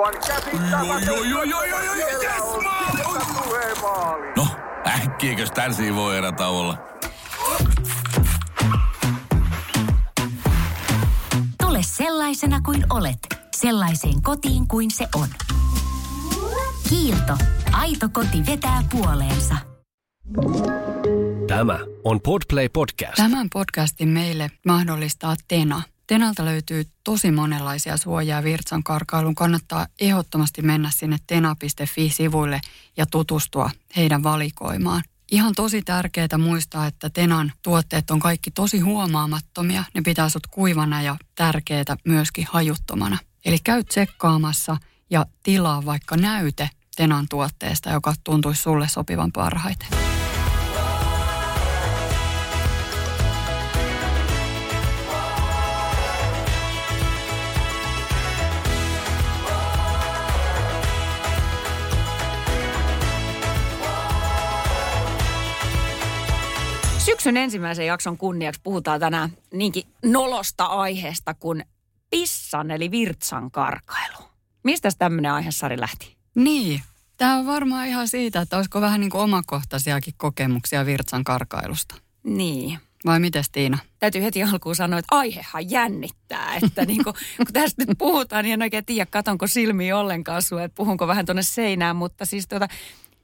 Aivan yes, maali! No, äkkiäkös tän voi erä olla? Tule sellaisena kuin olet, sellaiseen kotiin kuin se on. Kiilto. Aito koti vetää puoleensa. Tämä on Podplay Podcast. Tämän podcastin meille mahdollistaa Tena. Tenalta löytyy tosi monenlaisia suojaa virtsan karkailuun. Kannattaa ehdottomasti mennä sinne tena.fi-sivuille ja tutustua heidän valikoimaan. Ihan tosi tärkeää muistaa, että Tenan tuotteet on kaikki tosi huomaamattomia. Ne pitää sut kuivana ja tärkeää myöskin hajuttomana. Eli käy tsekkaamassa ja tilaa vaikka näyte Tenan tuotteesta, joka tuntuisi sulle sopivan parhaiten. Syksyn ensimmäisen jakson kunniaksi puhutaan tänään niinkin nolosta aiheesta kuin pissan eli virtsan karkailu. Mistä tämmöinen aihesari lähti? Niin, tämä on varmaan ihan siitä, että olisiko vähän niin kuin omakohtaisiakin kokemuksia virtsan karkailusta. Niin. Vai miten Tiina? Täytyy heti alkuun sanoa, että aihehan jännittää. Että niin kuin, kun tästä nyt puhutaan, niin en oikein tiedä, katonko silmiä ollenkaan sua, että puhunko vähän tuonne seinään. Mutta siis tuota,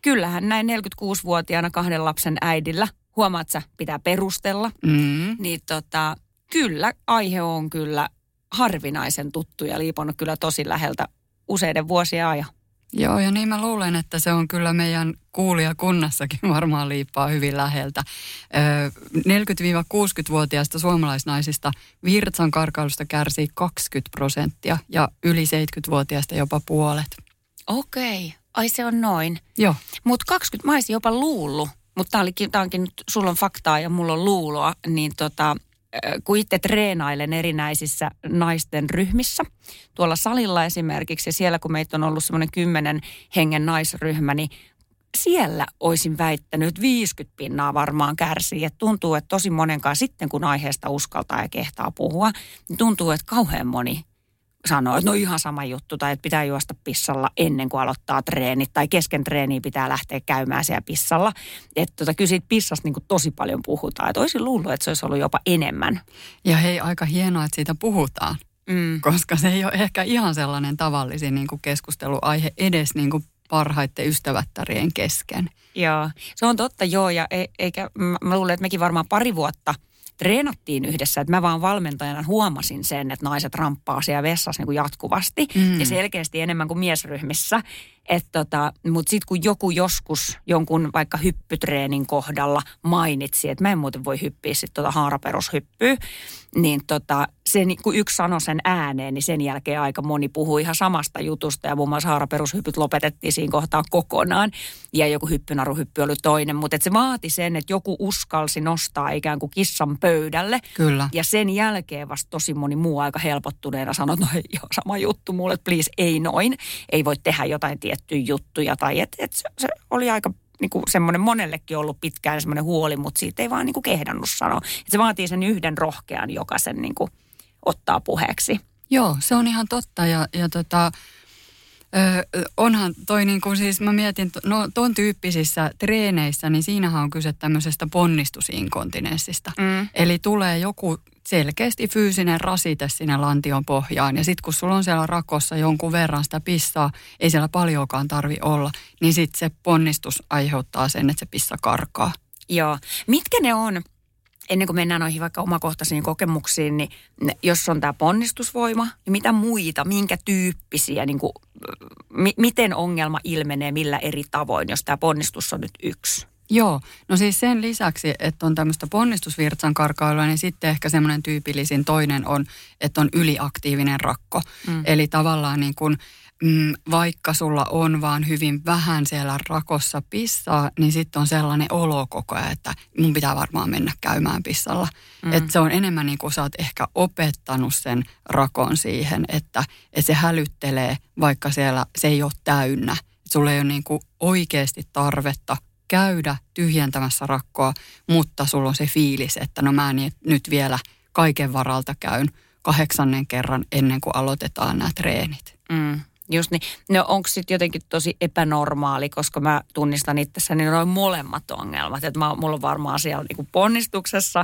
kyllähän näin 46-vuotiaana kahden lapsen äidillä, huomaat sä, pitää perustella. Mm. Niin tota, kyllä aihe on kyllä harvinaisen tuttu ja liiponut kyllä tosi läheltä useiden vuosien ajan. Joo, ja niin mä luulen, että se on kyllä meidän kuulijakunnassakin varmaan liippaa hyvin läheltä. Ö, 40-60-vuotiaista suomalaisnaisista virtsan karkailusta kärsii 20 prosenttia ja yli 70-vuotiaista jopa puolet. Okei, ai se on noin. Joo, Mutta 20, mä olisin jopa luullut, mutta tämä onkin nyt, sulla on faktaa ja mulla on luuloa, niin tota, äh, kun itse treenailen erinäisissä naisten ryhmissä, tuolla salilla esimerkiksi, ja siellä kun meitä on ollut semmoinen kymmenen hengen naisryhmä, niin siellä olisin väittänyt, että 50 pinnaa varmaan kärsii. Et tuntuu, että tosi monenkaan sitten, kun aiheesta uskaltaa ja kehtaa puhua, niin tuntuu, että kauhean moni sanoo, että no ihan sama juttu, tai että pitää juosta pissalla ennen kuin aloittaa treenit, tai kesken treeniä pitää lähteä käymään siellä pissalla. Että tota, kyllä siitä pissasta niin tosi paljon puhutaan. Että olisin luullut, että se olisi ollut jopa enemmän. ja hei, aika hienoa, että siitä puhutaan, Mm. koska se ei ole ehkä ihan sellainen tavallisin niin kuin keskusteluaihe edes niin kuin parhaiten ystävättärien kesken. Joo, se on totta joo, ja e- eikä, mä mä luulen, että mekin varmaan pari vuotta treenattiin yhdessä, että mä vaan valmentajana huomasin sen, että naiset ramppaa siellä vessassa niin kuin jatkuvasti Mm. ja selkeästi enemmän kuin miesryhmissä. Tota, Mutta sitten kun joku joskus jonkun vaikka hyppytreenin kohdalla mainitsi, että mä en muuten voi hyppiä sitten tota haaraperushyppyä, niin tota, se, kun yksi sanoi sen ääneen, niin sen jälkeen aika moni puhui ihan samasta jutusta ja muun muassa haaraperushypyt lopetettiin siinä kohtaa kokonaan ja joku hyppynaruhyppy oli toinen, mutta se vaati sen, että joku uskalsi nostaa ikään kuin kissan pöydälle Kyllä. ja sen jälkeen vasta tosi moni muu aika helpottuneena sanoi, että no ei ole sama juttu mulle, please ei noin. Ei voi tehdä jotain tiettyjä juttuja tai että et se, se oli aika niin kuin semmoinen monellekin ollut pitkään semmoinen huoli, mutta siitä ei vaan niin kuin kehdannut sanoa. Et se vaatii sen yhden rohkean, joka sen niin kuin ottaa puheeksi. Joo, se on ihan totta ja, ja tota, ö, onhan toi niin kuin siis, mä mietin, no ton tyyppisissä treeneissä, niin siinähän on kyse tämmöisestä ponnistusinkontinenssista. Mm. Eli tulee joku selkeästi fyysinen rasite sinne lantion pohjaan ja sitten kun sulla on siellä rakossa jonkun verran sitä pissaa, ei siellä paljonkaan tarvi olla, niin sitten se ponnistus aiheuttaa sen, että se pissa karkaa. Joo. Mitkä ne on, ennen kuin mennään noihin vaikka omakohtaisiin kokemuksiin, niin jos on tämä ponnistusvoima, niin mitä muita, minkä tyyppisiä, niin kuin, mi- miten ongelma ilmenee, millä eri tavoin, jos tämä ponnistus on nyt yksi? Joo, no siis sen lisäksi, että on tämmöistä ponnistusvirtsan karkailua, niin sitten ehkä semmoinen tyypillisin toinen on, että on yliaktiivinen rakko. Mm. Eli tavallaan niin kuin, mm, vaikka sulla on vaan hyvin vähän siellä rakossa pissaa, niin sitten on sellainen olo koko ajan, että mun pitää varmaan mennä käymään pissalla. Mm. Että se on enemmän niin kuin sä oot ehkä opettanut sen rakon siihen, että, että se hälyttelee, vaikka siellä se ei ole täynnä. Sulla ei ole niin kuin oikeasti tarvetta käydä tyhjentämässä rakkoa, mutta sulla on se fiilis, että no mä niin nyt vielä kaiken varalta käyn kahdeksannen kerran ennen kuin aloitetaan nämä treenit. Mm. Just niin. No onko sitten jotenkin tosi epänormaali, koska mä tunnistan itsessäni noin molemmat ongelmat. Että mä, mulla on varmaan siellä niinku ponnistuksessa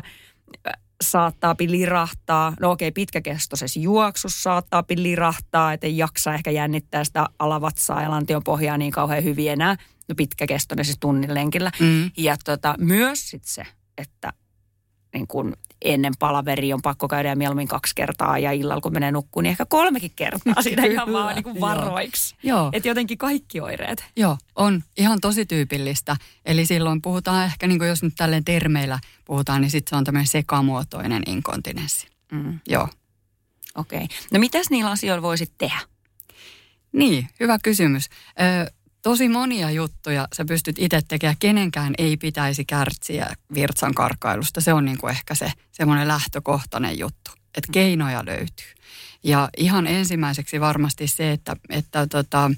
äh, saattaa lirahtaa. No okei, pitkäkestoisessa juoksussa saattaa lirahtaa, että ei jaksa ehkä jännittää sitä alavatsaa ja lantion pohjaa niin kauhean hyvin enää. No pitkäkestoinen siis tunnin lenkillä. Mm. Ja tota, myös sit se, että niin kun ennen palaveri on pakko käydä ja mieluummin kaksi kertaa ja illalla kun menee nukkuun, niin ehkä kolmekin kertaa siinä ihan vaan niin kuin varoiksi. Joo. Että jotenkin kaikki oireet. Joo, on ihan tosi tyypillistä. Eli silloin puhutaan ehkä, niin kuin jos nyt tälleen termeillä puhutaan, niin sitten se on tämmöinen sekamuotoinen inkontinenssi. Mm, Joo. Okei. Okay. No mitäs niillä asioilla voisit tehdä? Niin, hyvä kysymys. Ö, tosi monia juttuja sä pystyt itse tekemään. Kenenkään ei pitäisi kärtsiä virtsan karkailusta. Se on niin kuin ehkä se semmoinen lähtökohtainen juttu. Että keinoja löytyy. Ja ihan ensimmäiseksi varmasti se, että, että tota,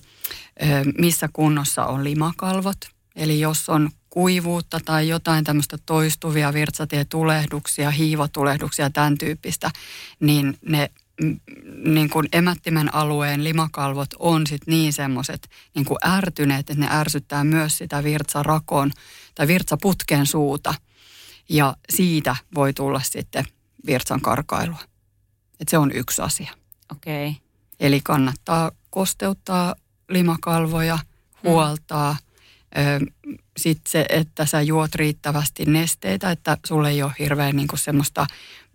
missä kunnossa on limakalvot. Eli jos on kuivuutta tai jotain tämmöistä toistuvia virtsatietulehduksia, hiivotulehduksia, tämän tyyppistä, niin ne mm, niin kuin emättimen alueen limakalvot on sit niin semmoiset niin kuin ärtyneet, että ne ärsyttää myös sitä virtsarakon tai virtsaputken suuta. Ja siitä voi tulla sitten virtsan karkailua. Et se on yksi asia. Okei. Okay. Eli kannattaa kosteuttaa limakalvoja, huoltaa. Sitten se, että sä juot riittävästi nesteitä, että sulle ei ole hirveän niin semmoista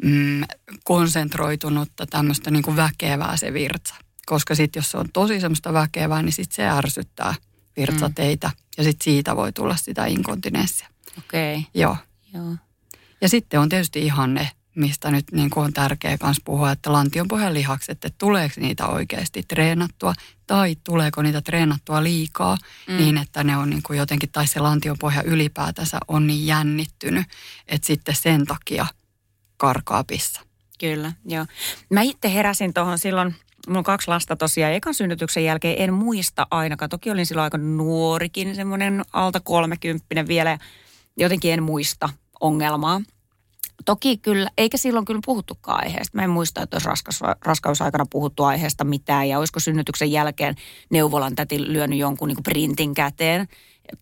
mm, konsentroitunutta tämmöistä niin väkevää se virtsa. Koska sitten jos se on tosi semmoista väkevää, niin sitten se ärsyttää virtsateitä. Mm. Ja sitten siitä voi tulla sitä inkontinenssia. Okei. Okay. Joo. Joo. Ja sitten on tietysti ihan ne, mistä nyt niin kuin on tärkeää myös puhua, että lantionpohjan lihakset, että tuleeko niitä oikeasti treenattua tai tuleeko niitä treenattua liikaa mm. niin, että ne on niin kuin jotenkin, tai se lantionpohja ylipäätänsä on niin jännittynyt, että sitten sen takia karkaa pissa. Kyllä, joo. Mä itse heräsin tuohon silloin, mulla on kaksi lasta tosiaan, ekan synnytyksen jälkeen en muista ainakaan. Toki olin silloin aika nuorikin, semmoinen alta kolmekymppinen vielä, jotenkin en muista ongelmaa. Toki kyllä, eikä silloin kyllä puhuttukaan aiheesta. Mä en muista, että olisi raskas, raskausaikana puhuttu aiheesta mitään. Ja olisiko synnytyksen jälkeen neuvolan täti lyönyt jonkun niin printin käteen.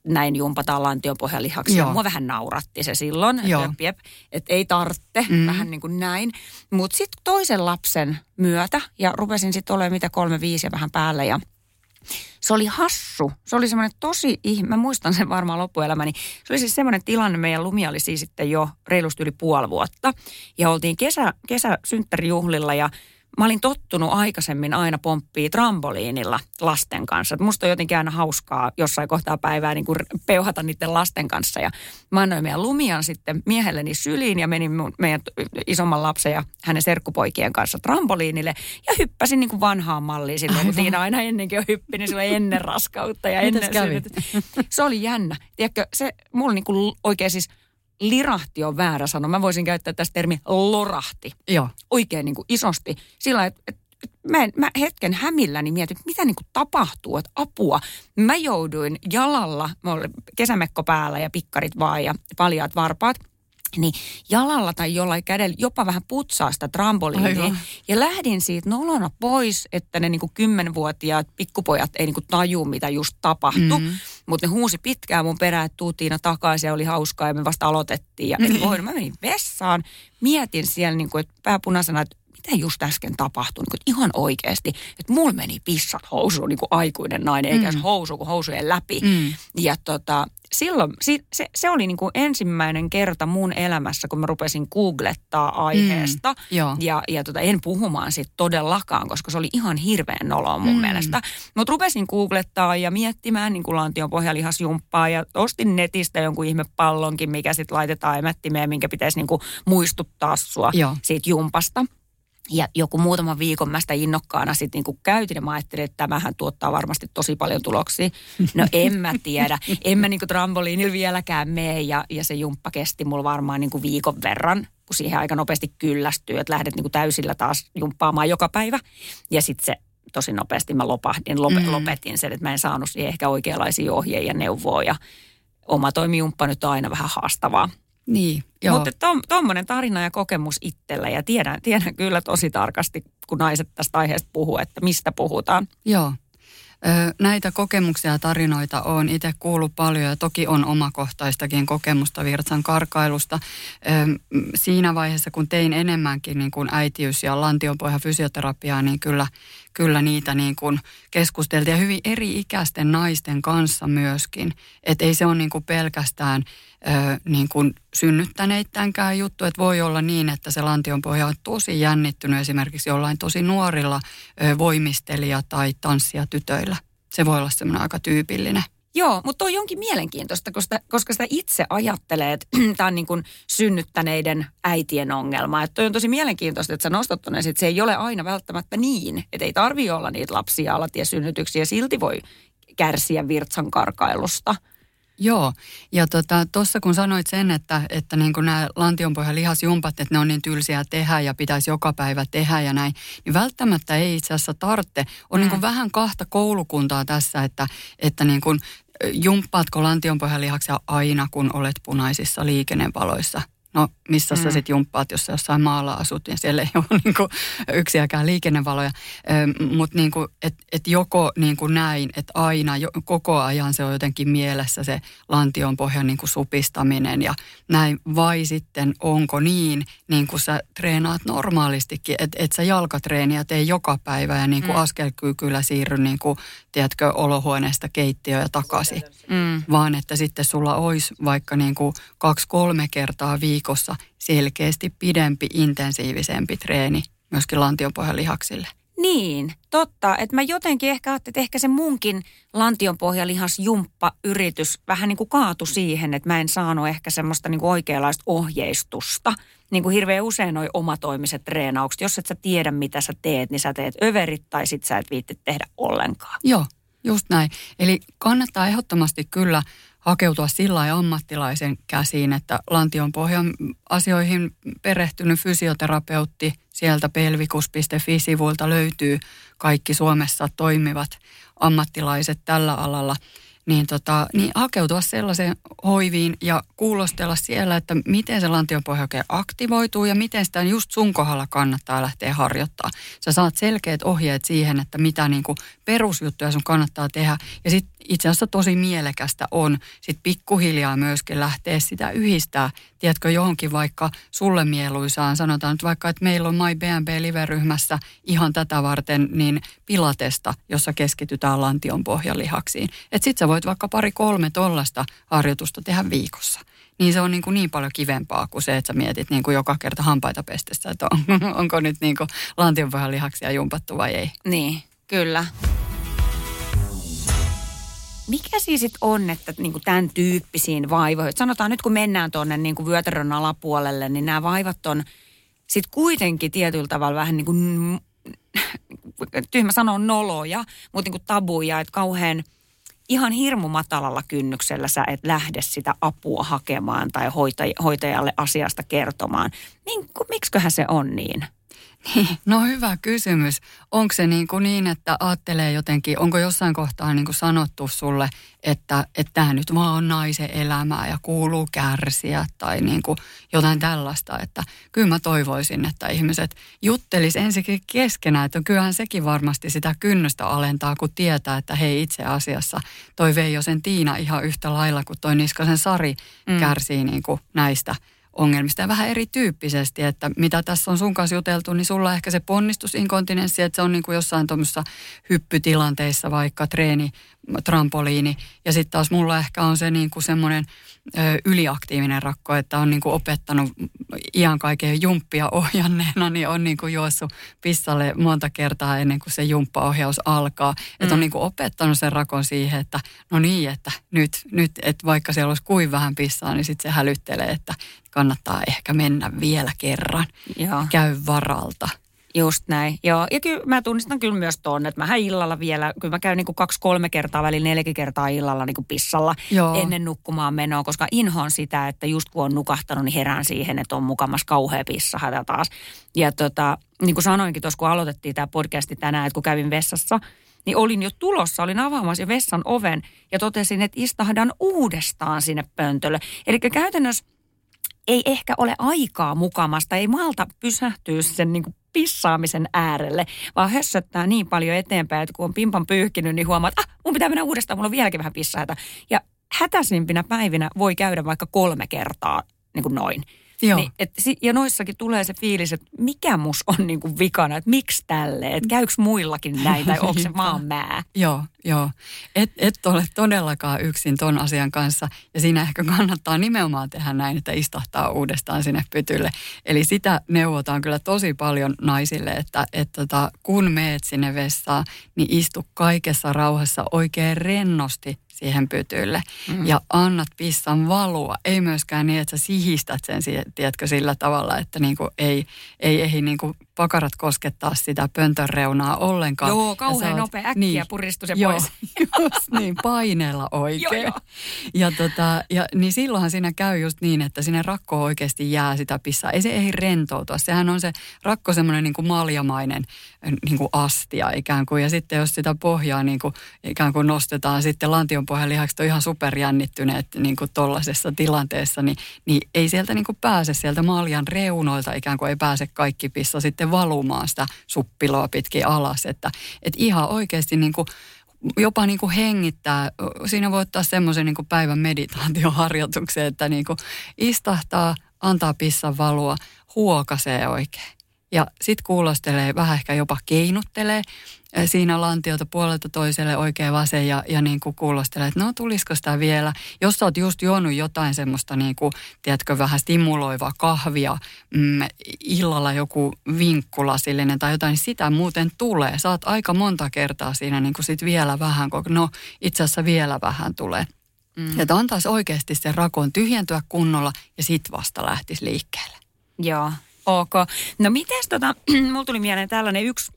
Näin jumpataan lantiopohjalihaksia. Joo. Mua vähän nauratti se silloin. Että et ei tarvitse, Mm. vähän niin kuin näin. Mutta sitten toisen lapsen myötä, ja rupesin sitten olemaan mitä kolme, viisi ja vähän päällä. Ja se oli hassu. Se oli semmoinen tosi ihme. Mä muistan sen varmaan loppuelämäni. Se oli siis semmoinen tilanne. Meidän lumia oli siis sitten jo reilusti yli puoli vuotta. Ja oltiin kesä, kesäsynttärijuhlilla ja mä olin tottunut aikaisemmin aina pomppii trampoliinilla lasten kanssa. Et musta on jotenkin aina hauskaa jossain kohtaa päivää niin kuin peuhata niiden lasten kanssa. Ja mä annoin meidän lumian sitten miehelleni syliin ja menin mun, meidän isomman lapsen ja hänen serkkupoikien kanssa trampoliinille. Ja hyppäsin niin kuin vanhaan malliin silloin, kun Tiina aina ennenkin on hyppinyt silloin ennen raskautta ja ennen. Se oli jännä. Tiedätkö, se mulla niin kuin oikein siis lirahti on väärä sana. Mä voisin käyttää tästä termiä lorahti Joo. oikein niin kuin isosti sillä että et, et mä, en- mä hetken hämilläni mietin, että mitä niin kuin tapahtuu, että apua. Mä jouduin jalalla, mulla oli kesämekko päällä ja pikkarit vaan ja paljaat varpaat, niin jalalla tai jollain kädellä jopa vähän putsaa sitä trampoliinia. Aivan. Ja lähdin siitä nolona pois, että ne niinku kymmenvuotiaat pikkupojat ei niinku taju, mitä just tapahtui. Mhm. Mutta ne huusi pitkään mun perään, että tuu Tiina takaisin ja oli hauskaa ja me vasta aloitettiin. Ja en voinut. Mä menin vessaan, mietin siellä niinku, että pääpunaisena, että mitä just äsken tapahtui. Niinku, että ihan oikeasti, että mulla meni pissat housuun niin kuin aikuinen nainen, eikä mm. housu kuin housujen läpi. Mm. Ja tota, silloin si, se, se oli niin kuin ensimmäinen kerta mun elämässä, kun mä rupesin googlettaa aiheesta. Mm, joo. Ja, ja tota, en puhumaan siitä todellakaan, koska se oli ihan hirveän noloa mun mm. mielestä. Mutta rupesin googlettaa ja miettimään niin kuin lantion pohjalihasjumppaa ja ostin netistä jonkun ihmepallonkin, mikä sitten laitetaan emättimeen, minkä pitäisi niin kuin muistuttaa sua Joo. siitä jumpasta. Ja joku muutaman viikon mä sitä innokkaana sitten niinku käytin ja mä ajattelin, että tämähän tuottaa varmasti tosi paljon tuloksia. No en mä tiedä. En mä niinku trampoliinilla vieläkään mene ja, ja se jumppa kesti mulla varmaan niinku viikon verran, kun siihen aika nopeasti kyllästyy, että lähdet niinku täysillä taas jumppaamaan joka päivä. Ja sitten se tosi nopeasti mä lopahdin, lope, Mm. lopetin sen, että mä en saanut siihen ehkä oikeanlaisia ohjeja ja neuvoa ja oma toimijumppa nyt on aina vähän haastavaa. Niin, joo. Mutta tuommoinen tarina ja kokemus itsellä ja tiedän, tiedän kyllä tosi tarkasti, kun naiset tästä aiheesta puhuu, että mistä puhutaan. Joo. Näitä kokemuksia ja tarinoita on itse kuullut paljon ja toki on omakohtaistakin kokemusta virtsan karkailusta. Siinä vaiheessa, kun tein enemmänkin niin kuin äitiys- ja lantionpohja fysioterapiaa, niin kyllä, kyllä niitä niin kuin keskusteltiin ja hyvin eri-ikäisten naisten kanssa myöskin. Että ei se ole niin kuin pelkästään ö, niin kuin synnyttäneittäinkään juttu, että voi olla niin, että se lantionpohja on tosi jännittynyt esimerkiksi jollain tosi nuorilla ö, voimistelija- tai tanssia tytöillä. Se voi olla semmoinen aika tyypillinen. Joo, mutta on jonkin mielenkiintoista, koska, koska sitä itse ajattelee, että tämä on niin kuin synnyttäneiden äitien ongelma. Että on tosi mielenkiintoista, että sä nostat tuonne, että se ei ole aina välttämättä niin. Että ei tarvi olla niitä lapsia alatiesynnyityksiä, silti voi kärsiä virtsan karkailusta. Joo, ja tuossa tota, kun sanoit sen, että, että niin nämä lantionpohjan lihasjumpat, että ne on niin tylsiä tehdä ja pitäisi joka päivä tehdä ja näin, niin välttämättä ei itse asiassa tarvitse. On niin mm. niin vähän kahta koulukuntaa tässä, että, että niin kuin, jumppaatko lantionpohjan lihaksia aina, kun olet punaisissa liikennevaloissa – no missä mm. sä sitten jumppaat, jos sä jossain maalla asut, niin siellä ei ole niin kuin yksiäkään liikennevaloja. Mutta niin että et joko niin kuin näin, että aina jo, koko ajan se on jotenkin mielessä se lantion pohjan niin kuin supistaminen ja näin. Vai sitten onko niin, niin kuin sä treenaat normaalistikin, että et sä jalkatreeniä tee joka päivä ja niin kuin mm. kyllä siirry niin kuin, tiedätkö, olohuoneesta keittiöön ja takaisin. Mm. Vaan että sitten sulla olisi vaikka niin kuin kaksi-kolme kertaa viikossa selkeästi pidempi, intensiivisempi treeni myöskin lantionpohjan lihaksille. Niin, totta. Että mä jotenkin ehkä ajattelin, että ehkä se munkin lantionpohjalihasjumppa-yritys vähän niin kuin kaatu siihen, että mä en saanut ehkä semmoista niin kuin oikeanlaista ohjeistusta. Niin kuin hirveän usein noi omatoimiset treenaukset. Jos et sä tiedä, mitä sä teet, niin sä teet överit tai sit sä et viitti tehdä ollenkaan. Joo, just näin. Eli kannattaa ehdottomasti kyllä hakeutua sillä ammattilaisen käsiin, että lantion pohjan asioihin perehtynyt fysioterapeutti sieltä pelvikus.fi-sivuilta löytyy kaikki Suomessa toimivat ammattilaiset tällä alalla – niin, tota, niin hakeutua sellaiseen hoiviin ja kuulostella siellä, että miten se lantionpohja oikein aktivoituu ja miten sitä just sun kohdalla kannattaa lähteä harjoittaa. Sä saat selkeät ohjeet siihen, että mitä niin kuin perusjuttuja sun kannattaa tehdä. Ja sitten itse asiassa tosi mielekästä on sit pikkuhiljaa myöskin lähteä sitä yhdistää, tiedätkö, johonkin vaikka sulle mieluisaan. Sanotaan nyt vaikka, että meillä on My BNB-live-ryhmässä ihan tätä varten niin pilatesta, jossa keskitytään lantion pohjalihaksiin. Että sit sä voit vaikka pari-kolme tollasta harjoitusta tehdä viikossa niin se on niin, kuin niin paljon kivempaa kuin se, että sä mietit niin kuin joka kerta hampaita pestessä, että on, onko nyt niin kuin lihaksia jumpattu vai ei. Niin, kyllä mikä siis sit on, että niin kuin tämän tyyppisiin vaivoihin, sanotaan nyt kun mennään tuonne niin vyötärön alapuolelle, niin nämä vaivat on sitten kuitenkin tietyllä tavalla vähän niin kuin, tyhmä sanoa noloja, mutta niin kuin tabuja, että kauhean ihan hirmu matalalla kynnyksellä sä et lähde sitä apua hakemaan tai hoitajalle asiasta kertomaan. Niin, miksiköhän se on niin? Niin, no hyvä kysymys. Onko se niin, kuin niin että ajattelee jotenkin, onko jossain kohtaa niin kuin sanottu sulle, että tämä nyt vaan on naisen elämää ja kuuluu kärsiä tai niin kuin jotain tällaista. Että kyllä mä toivoisin, että ihmiset juttelis ensinnäkin keskenään, että kyllähän sekin varmasti sitä kynnystä alentaa, kun tietää, että hei itse asiassa toi Veijo sen Tiina ihan yhtä lailla kuin toi Niskasen Sari mm. kärsii niin kuin näistä – ongelmista ja vähän erityyppisesti, että mitä tässä on sun kanssa juteltu, niin sulla ehkä se ponnistusinkontinenssi, että se on niin kuin jossain tuommoisessa hyppytilanteissa vaikka treeni, trampoliini ja sitten taas mulla ehkä on se niin kuin semmoinen yliaktiivinen rakko, että on niin kuin opettanut iän kaiken jumppia ohjanneena, niin on niin kuin juossut pissalle monta kertaa ennen kuin se jumppaohjaus alkaa. Mm. Että on mm. niin kuin opettanut sen rakon siihen, että no niin, että nyt, nyt että vaikka siellä olisi kuin vähän pissaa, niin sitten se hälyttelee, että kannattaa ehkä mennä vielä kerran. Joo. Käy varalta. Just näin, joo. Ja kyllä mä tunnistan kyllä myös tuonne, että mähän illalla vielä, kyllä mä käyn niin kuin kaksi-kolme kertaa, välillä neljäkin kertaa illalla niin kuin pissalla joo. ennen nukkumaan menoa, koska inhoon sitä, että just kun on nukahtanut, niin herään siihen, että on mukamas kauhea pissahätä taas. Ja tota, niin kuin sanoinkin tuossa, kun aloitettiin tämä podcasti tänään, että kun kävin vessassa, niin olin jo tulossa, olin avaamassa vessan oven ja totesin, että istahdan uudestaan sinne pöntölle. Eli käytännössä ei ehkä ole aikaa mukamasta, ei malta pysähtyä sen niin kuin pissaamisen äärelle, vaan hössöttää niin paljon eteenpäin, että kun on pimpan pyyhkinyt, niin huomaa, että ah, mun pitää mennä uudestaan, mulla on vieläkin vähän pissahätä. Ja hätäisimpinä päivinä voi käydä vaikka kolme kertaa niin kuin noin. Joo. Niin, et, ja noissakin tulee se fiilis, että mikä mus on niin kuin vikana, että miksi tälleen, että käykö muillakin näin tai onko se vaan mä. Joo, joo. Et, et ole todellakaan yksin ton asian kanssa. Ja siinä ehkä kannattaa nimenomaan tehdä näin, että istahtaa uudestaan sinne pytylle. Eli sitä neuvotaan kyllä tosi paljon naisille, että et tota, kun meet sinne vessaan, niin istu kaikessa rauhassa oikein rennosti siihen pytylle. Mm. Ja annat pissan valua. Ei myöskään niin, että sä sihistät sen, tiedätkö, sillä tavalla, että niinku ei, ei ehdi niinku pakarat koskettaa sitä pöntön reunaa ollenkaan. Joo, kauhean oot- nopea, äkkiä puristus se joo, pois. Just niin, paineella oikein. Joo, joo. Ja, tota, ja niin silloinhan siinä käy just niin, että sinne rakkoon oikeasti jää sitä pissaa. Ei se ei rentoutua. Sehän on se rakko semmoinen niin maljamainen niin kuin astia ikään kuin. Ja sitten jos sitä pohjaa niin kuin, ikään kuin nostetaan sitten lantion pohjan lihakset on ihan superjännittyneet niin kuin tollaisessa tilanteessa, niin, niin ei sieltä niin kuin pääse sieltä maljan reunoilta ikään kuin ei pääse kaikki pissa sitten valumaan sitä suppiloa pitkin alas. Että, että ihan oikeasti niin kuin jopa niin kuin hengittää. Siinä voi ottaa semmoisen niin kuin päivän meditaatioharjoituksen, että niin kuin istahtaa, antaa pissan valua, huokasee oikein. Ja sitten kuulostelee, vähän ehkä jopa keinuttelee eh, siinä lantiota puolelta toiselle oikein vasen ja, ja niin kuin kuulostelee, että no tulisiko sitä vielä. Jos sä oot just juonut jotain semmoista niin kuin, tiedätkö, vähän stimuloivaa kahvia, mm, illalla joku vinkkulasillinen tai jotain, niin sitä muuten tulee. Saat aika monta kertaa siinä niin kuin sit vielä vähän, kun no itse asiassa vielä vähän tulee. Mm. Että antaisi oikeasti sen rakon tyhjentyä kunnolla ja sitten vasta lähtisi liikkeelle. Joo, ok. No mites tota, mulla tuli mieleen tällainen yksi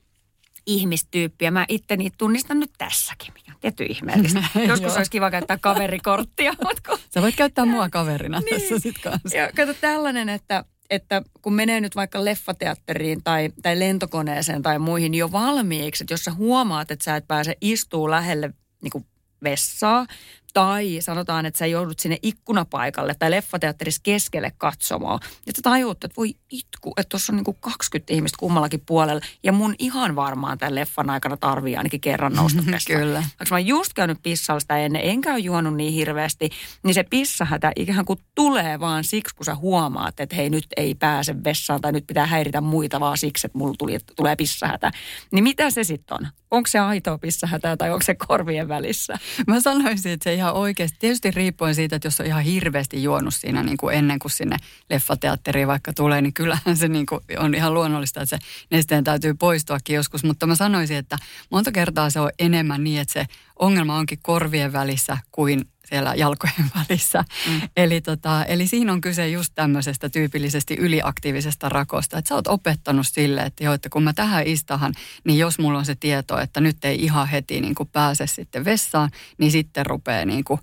ihmistyyppi, ja mä itteni tunnistan nyt tässäkin, mikä on tietty ihmeellistä. Joskus olisi kiva käyttää kaverikorttia, mutta kun Sä voit käyttää mua kaverina niin. tässä sit kanssa. Ja kato tällainen, että, että kun menee nyt vaikka leffateatteriin tai, tai lentokoneeseen tai muihin jo valmiiksi, että jos sä huomaat, että sä et pääse istuu lähelle niin kuin vessaa, tai sanotaan, että sä joudut sinne ikkunapaikalle tai leffateatterissa keskelle katsomaan. Ja sä tajuut, että voi itku, että tuossa on niin kuin 20 ihmistä kummallakin puolella. Ja mun ihan varmaan tämän leffan aikana tarvii ainakin kerran nousta tästä. Kyllä. Vaikka mä oon just käynyt pissalla sitä ennen, enkä ole juonut niin hirveästi, niin se pissahätä ikään kuin tulee vaan siksi, kun sä huomaat, että hei nyt ei pääse vessaan tai nyt pitää häiritä muita vaan siksi, että mulla tuli, tulee pissahätä. Niin mitä se sitten on? Onko se aitoa pissahätää tai onko se korvien välissä? Mä sanoisin, että se ihan oikeasti, tietysti riippuen siitä, että jos on ihan hirveästi juonut siinä niin kuin ennen kuin sinne leffateatteriin vaikka tulee, niin kyllähän se niin kuin on ihan luonnollista, että se nesteen täytyy poistuakin joskus. Mutta mä sanoisin, että monta kertaa se on enemmän niin, että se ongelma onkin korvien välissä kuin siellä jalkojen välissä. Mm. Eli, tota, eli siinä on kyse just tämmöisestä tyypillisesti yliaktiivisesta rakosta. Että sä oot opettanut sille, että joo, että kun mä tähän istahan, niin jos mulla on se tieto, että nyt ei ihan heti niin kuin pääse sitten vessaan, niin sitten rupeaa niin kuin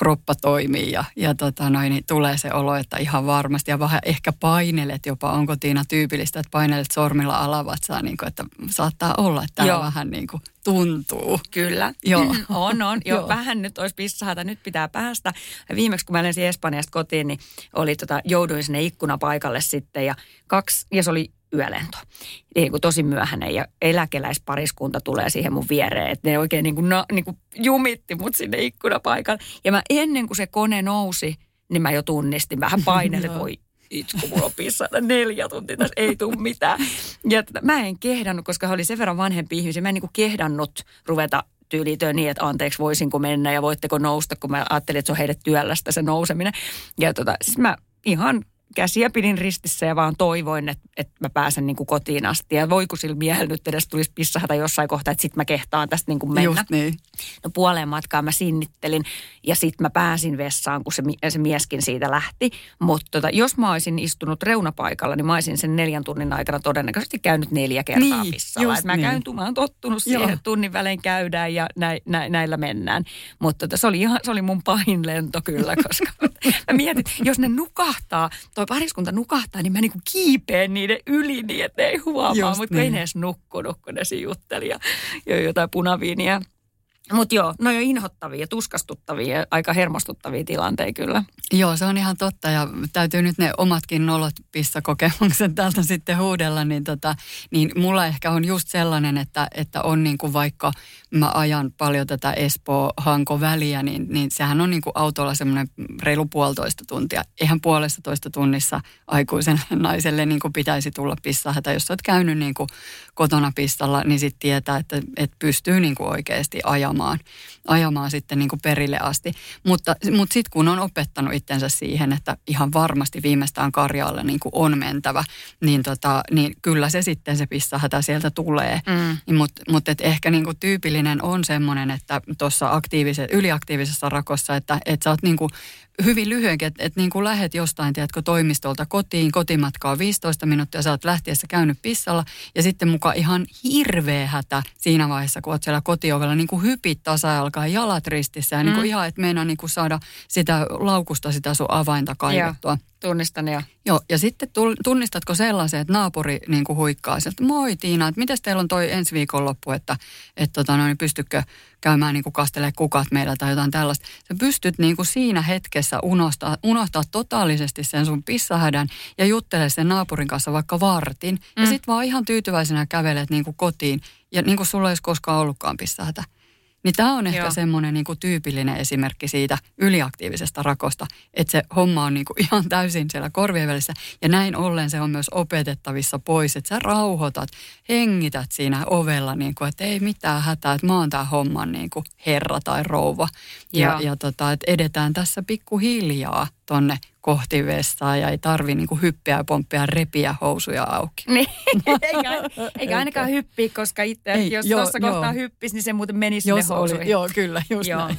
kroppa toimii ja, ja tota noin, niin tulee se olo, että ihan varmasti ja vähän ehkä painelet jopa, onko Tiina tyypillistä, että painelet sormilla alavatsaa, niin kuin, että saattaa olla, että tämä Joo. vähän niin kuin tuntuu. Kyllä. Joo. On, on. Jo, Joo. vähän nyt olisi pissahata, nyt pitää päästä. Viimeksi kun mä lensin Espanjasta kotiin, niin oli tota, jouduin sinne ikkunapaikalle sitten ja kaksi, ja se oli yölento. Niin kuin tosi myöhäinen ja eläkeläispariskunta tulee siihen mun viereen. Että ne oikein niin kuin, no, niin kuin jumitti mut sinne ikkunapaikalle. Ja mä ennen kuin se kone nousi, niin mä jo tunnistin vähän painelle, että voi itku, mulla on pissata neljä tuntia, tässä ei tule mitään. Ja tota, mä en kehdannut, koska he oli sen verran vanhempi ihmisiä, mä en niin kuin kehdannut ruveta tyylitöön niin, että anteeksi voisinko mennä ja voitteko nousta, kun mä ajattelin, että se on heille työlästä se nouseminen. Ja tota, siis mä ihan käsiä pidin ristissä ja vaan toivoin, että, että mä pääsen niin kuin kotiin asti. Ja voi kun sillä miehellä nyt edes tulisi pissahata jossain kohtaa, että sit mä kehtaan tästä niin kuin mennä. Just niin. No puoleen matkaan mä sinnittelin ja sitten mä pääsin vessaan, kun se, se mieskin siitä lähti. Mutta tota, jos mä olisin istunut reunapaikalla, niin mä olisin sen neljän tunnin aikana todennäköisesti käynyt neljä kertaa Niin, pissalla. Et mä niin. käyn, mä oon tottunut siihen, Joo. että tunnin välein käydään ja nä, nä, näillä mennään. Mutta tota, se, oli ihan, se oli mun pahinlento kyllä, koska mä mietin, jos ne nukahtaa, toi pariskunta nukahtaa, niin mä niinku kiipeen niiden yli niin, että ei huomaa. Mutta niin. ei ne edes nukkunut, kun ne siinä jutteli ja joi jotain punaviiniä Mutta joo, no jo inhottavia, tuskastuttavia aika hermostuttavia tilanteita kyllä. Joo, se on ihan totta ja täytyy nyt ne omatkin nolot pissakokemukset täältä sitten huudella, niin, tota, niin mulla ehkä on just sellainen, että, että on niin kuin vaikka mä ajan paljon tätä Espoo-Hanko-väliä, niin, niin sehän on niin kuin autolla semmoinen reilu puolitoista tuntia. Eihän puolesta toista tunnissa aikuisen naiselle niin kuin pitäisi tulla pissahätä. Jos olet käynyt niin kuin kotona pissalla, niin sitten tietää, että, että pystyy niin kuin oikeasti ajamaan, ajamaan sitten niin kuin perille asti. Mutta, mutta sitten kun on opettanut itsensä siihen, että ihan varmasti viimeistään karjaalle niin kuin on mentävä, niin, tota, niin kyllä se sitten se pissahätä sieltä tulee. Mm. Mutta mut et ehkä niin kuin tyypillinen on semmoinen, että tuossa aktiivise, yliaktiivisessa rakossa, että, että sä oot niin kuin hyvin lyhyenkin, että, että niin kuin lähet jostain, tiedätkö, toimistolta kotiin, kotimatka on 15 minuuttia, sä oot lähtiessä käynyt pissalla ja sitten mukaan ihan hirveä hätä siinä vaiheessa, kun oot siellä kotiovella, niin kuin hypit tasa alkaa jalat ristissä ja niin kuin mm. ihan, että meinaa niin kuin saada sitä laukusta sitä sun avainta kaivettua. Joo, tunnistan jo. Joo, ja sitten tunnistatko sellaisen, että naapuri niin kuin huikkaa sieltä, moi Tiina, että miten teillä on toi ensi viikonloppu, että, että tota, no, niin pystykö käymään niin kuin kastelee kukat meillä tai jotain tällaista. Sä pystyt niin kuin siinä hetkessä unohtaa, unohtaa totaalisesti sen sun pissahädän ja juttelee sen naapurin kanssa vaikka vartin. Mm. Ja sitten vaan ihan tyytyväisenä kävelet niin kuin kotiin ja niin kuin sulla ei olisi koskaan ollutkaan pissahätä. Niin tämä on ehkä Joo. semmoinen niin tyypillinen esimerkki siitä yliaktiivisesta rakosta, että se homma on niin kuin ihan täysin siellä korvien välissä. Ja näin ollen se on myös opetettavissa pois, että sä rauhoitat, hengität siinä ovella, niin kuin, että ei mitään hätää, että mä oon tämä homman niin kuin herra tai rouva. Ja, ja tota, että edetään tässä pikkuhiljaa tonne kohti vessaa ja ei tarvi niinku hyppiä ja pomppia repiä housuja auki. Niin, eikä, eikä ainakaan hyppiä, koska itse, ei, jos tuossa kohtaa hyppisi, niin se muuten menisi jos sinne housuihin. Oli, joo, kyllä, just joo. näin.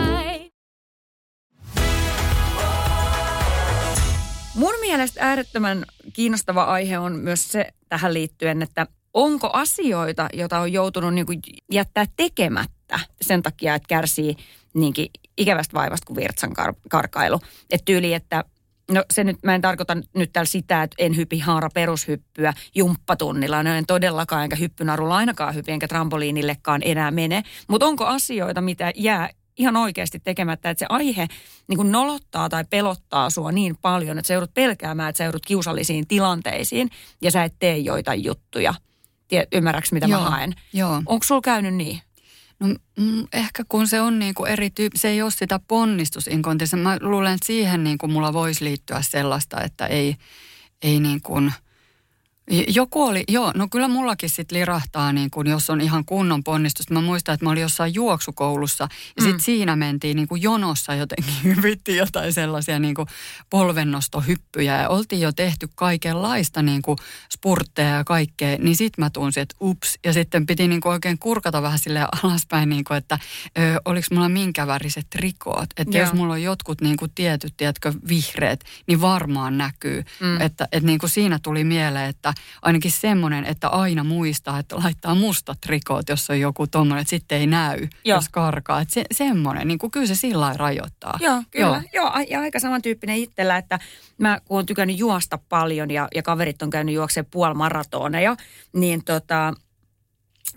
Mun mielestä äärettömän kiinnostava aihe on myös se tähän liittyen, että onko asioita, joita on joutunut niin jättää tekemättä sen takia, että kärsii niinkin ikävästä vaivasta kuin virtsan kar- karkailu. Että tyyli, että No se nyt, mä en tarkoita nyt täällä sitä, että en hypi haara perushyppyä jumppatunnilla. No en todellakaan, enkä hyppynarulla ainakaan hypi, enkä trampoliinillekaan enää mene. Mutta onko asioita, mitä jää ihan oikeasti tekemättä, että se aihe niin kuin nolottaa tai pelottaa sua niin paljon, että sä joudut pelkäämään, että sä joudut kiusallisiin tilanteisiin ja sä et tee joitain juttuja. Ymmärräks mitä Joo. mä haen? Joo. Onko sulla käynyt niin? No mm, ehkä kun se on niin kuin eri tyyppi, se ei ole sitä ponnistusinkontia. Mä luulen, että siihen niin kuin mulla voisi liittyä sellaista, että ei, ei niin kuin – joku oli, joo, no kyllä mullakin sitten lirahtaa, niin kun, jos on ihan kunnon ponnistus. Mä muistan, että mä olin jossain juoksukoulussa ja sitten mm. siinä mentiin niin kuin jonossa jotenkin, hypittiin jotain sellaisia niin kuin polvennostohyppyjä ja oltiin jo tehty kaikenlaista niin kuin spurtteja ja kaikkea. Niin sitten mä tunsin, että ups, ja sitten piti niin kuin oikein kurkata vähän sille alaspäin, niin kuin, että ö, oliko mulla minkä väriset trikoot. Että jos mulla on jotkut niin kuin tietyt, tiedätkö, vihreät, niin varmaan näkyy. Mm. Että, että niin kuin siinä tuli mieleen, että ainakin semmoinen, että aina muistaa, että laittaa mustat trikoot, jos on joku tommonen, että sitten ei näy, Joo. jos karkaa. Että se, semmoinen, niin kuin kyllä se sillä lailla rajoittaa. Joo, kyllä. Joo. Joo, ja aika samantyyppinen itsellä, että mä kun olen tykännyt juosta paljon ja, ja kaverit on käynyt juoksemaan puolimaratoneja, niin tota,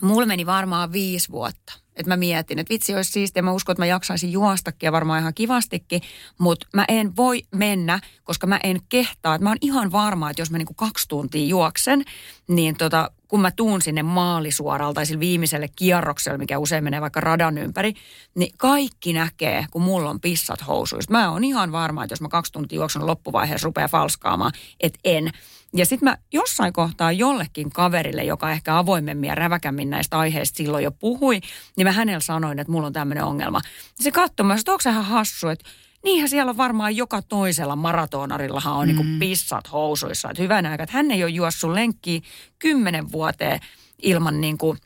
mulla meni varmaan viisi vuotta että mä mietin, että vitsi olisi siistiä. Mä uskon, että mä jaksaisin juostakin ja varmaan ihan kivastikin, mutta mä en voi mennä, koska mä en kehtaa. Että mä oon ihan varma, että jos mä niinku kaksi tuntia juoksen, niin tota, kun mä tuun sinne maalisuoralta tai sille viimeiselle kierrokselle, mikä usein menee vaikka radan ympäri, niin kaikki näkee, kun mulla on pissat housuista. Mä oon ihan varma, että jos mä kaksi tuntia juoksun loppuvaiheessa rupeaa falskaamaan, että en. Ja sitten mä jossain kohtaa jollekin kaverille, joka ehkä avoimemmin ja räväkämmin näistä aiheista silloin jo puhui, niin mä hänellä sanoin, että mulla on tämmöinen ongelma. Se katsoi, että onko se ihan hassu, että niinhän siellä on varmaan joka toisella maratonarillahan on niinku mm. niin pissat housuissa. Että hyvänä aika, että hän ei ole juossut lenkkiä kymmenen vuoteen ilman niin kuin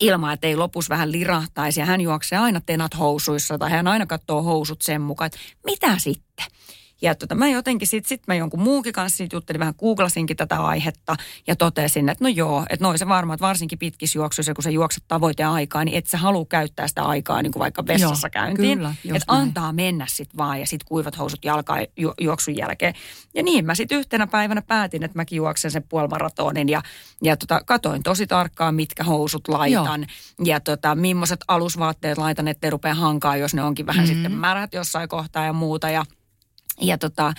ilman, että ei lopussa vähän lirahtaisi. Ja hän juoksee aina tenat housuissa tai hän aina katsoo housut sen mukaan, että mitä sitten? Ja tota, mä jotenkin sitten sit mä jonkun muunkin kanssa siitä juttelin, vähän googlasinkin tätä aihetta ja totesin, että no joo, että noin se varmaan, että varsinkin pitkissä juoksuissa, kun sä juokset tavoiteaikaa, niin et sä halua käyttää sitä aikaa niin kuin vaikka vessassa Joo, käyntiin. kyllä, että antaa mennä sitten vaan ja sitten kuivat housut jalkaa ju- juoksun jälkeen. Ja niin mä sitten yhtenä päivänä päätin, että mäkin juoksen sen puolimaratonin ja, ja tota, katoin tosi tarkkaan, mitkä housut laitan Joo. ja tota, millaiset alusvaatteet laitan, ettei rupea hankaa, jos ne onkin vähän mm-hmm. sitten märät jossain kohtaa ja muuta ja ja tota,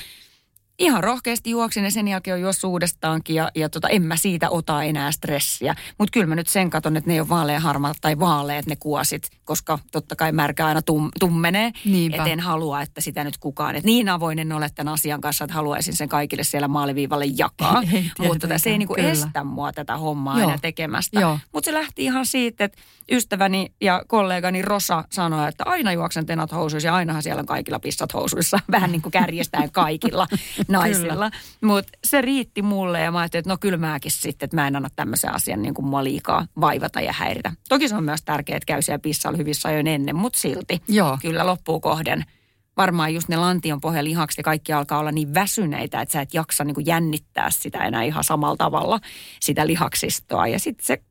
ihan rohkeasti juoksin ja sen jälkeen on juossut uudestaankin ja, ja tota, en mä siitä ota enää stressiä. Mutta kyllä mä nyt sen katon, että ne ei ole vaaleanharmaat tai vaaleet ne kuosit, koska totta kai märkä aina tum, tummenee. Niinpä. Et en halua, että sitä nyt kukaan. Et niin avoin en ole tämän asian kanssa, että haluaisin sen kaikille siellä maaliviivalle jakaa. Ei, ei Mutta tota, se ei niinku kyllä. estä mua tätä hommaa Joo. enää tekemästä. Mutta se lähti ihan siitä, että ystäväni ja kollegani Rosa sanoi, että aina juoksen tenat housuissa ja ainahan siellä on kaikilla pissat housuissa. Vähän niin kuin kärjestään kaikilla naisilla. Mutta se riitti mulle ja mä ajattelin, että no kyllä mäkin sitten, että mä en anna tämmöisen asian niin kuin mua liikaa vaivata ja häiritä. Toki se on myös tärkeää, että käy siellä pissalla hyvissä ajoin ennen, mutta silti. Joo. Kyllä loppuu kohden. Varmaan just ne lantion pohjalihakset ja kaikki alkaa olla niin väsyneitä, että sä et jaksa niin kuin jännittää sitä enää ihan samalla tavalla, sitä lihaksistoa. Ja sitten se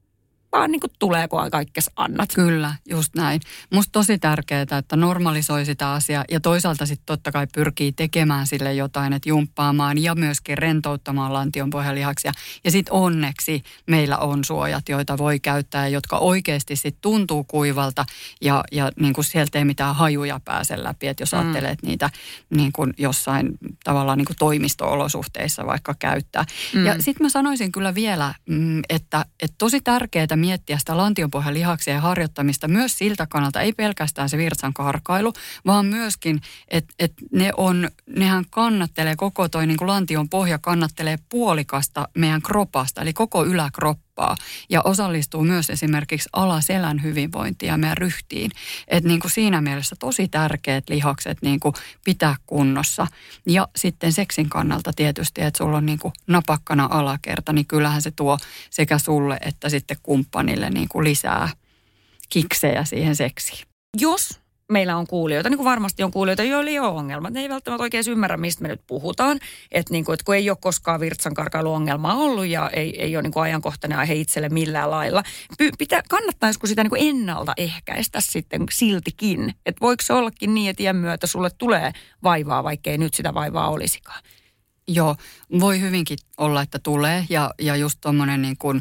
vaan niin kuin tulee, kun kaikkes annat. Kyllä, just näin. Musta tosi tärkeää, että normalisoi sitä asiaa ja toisaalta sitten totta kai pyrkii tekemään sille jotain, että jumppaamaan ja myöskin rentouttamaan lantion pohjalihaksia. Ja sitten onneksi meillä on suojat, joita voi käyttää, jotka oikeasti sitten tuntuu kuivalta ja, ja niin kuin sieltä ei mitään hajuja pääse läpi. Että jos mm. ajattelet niitä niin kuin jossain tavallaan niin kuin toimisto-olosuhteissa vaikka käyttää. Mm. Ja sitten mä sanoisin kyllä vielä, mm, että, että tosi tärkeää miettiä sitä lantionpohjan lihaksien harjoittamista myös siltä kannalta, ei pelkästään se virtsan karkailu, vaan myöskin, että, että ne on, nehän kannattelee, koko toi niin kuin lantion pohja kannattelee puolikasta meidän kropasta, eli koko yläkroppaa ja osallistuu myös esimerkiksi alaselän hyvinvointiin ja meidän ryhtiin. Että niin kuin siinä mielessä tosi tärkeät lihakset niin kuin pitää kunnossa. Ja sitten seksin kannalta tietysti, että sulla on niin kuin napakkana alakerta, niin kyllähän se tuo sekä sulle että sitten kumppanille niin kuin lisää kiksejä siihen seksiin. Jos meillä on kuulijoita, niin kuin varmasti on kuulijoita, joilla ei ole ongelma. Ne ei välttämättä oikein ymmärrä, mistä me nyt puhutaan. Että niin kuin, että kun ei ole koskaan virtsankarkailuongelmaa ollut ja ei, ei ole niin kuin ajankohtainen aihe itselle millään lailla. Py- Pitä, kannattaisiko sitä niin kuin ennaltaehkäistä sitten siltikin? Että voiko se ollakin niin, että iän myötä sulle tulee vaivaa, vaikkei nyt sitä vaivaa olisikaan? Joo, voi hyvinkin olla, että tulee. Ja, ja just tuommoinen niin kuin,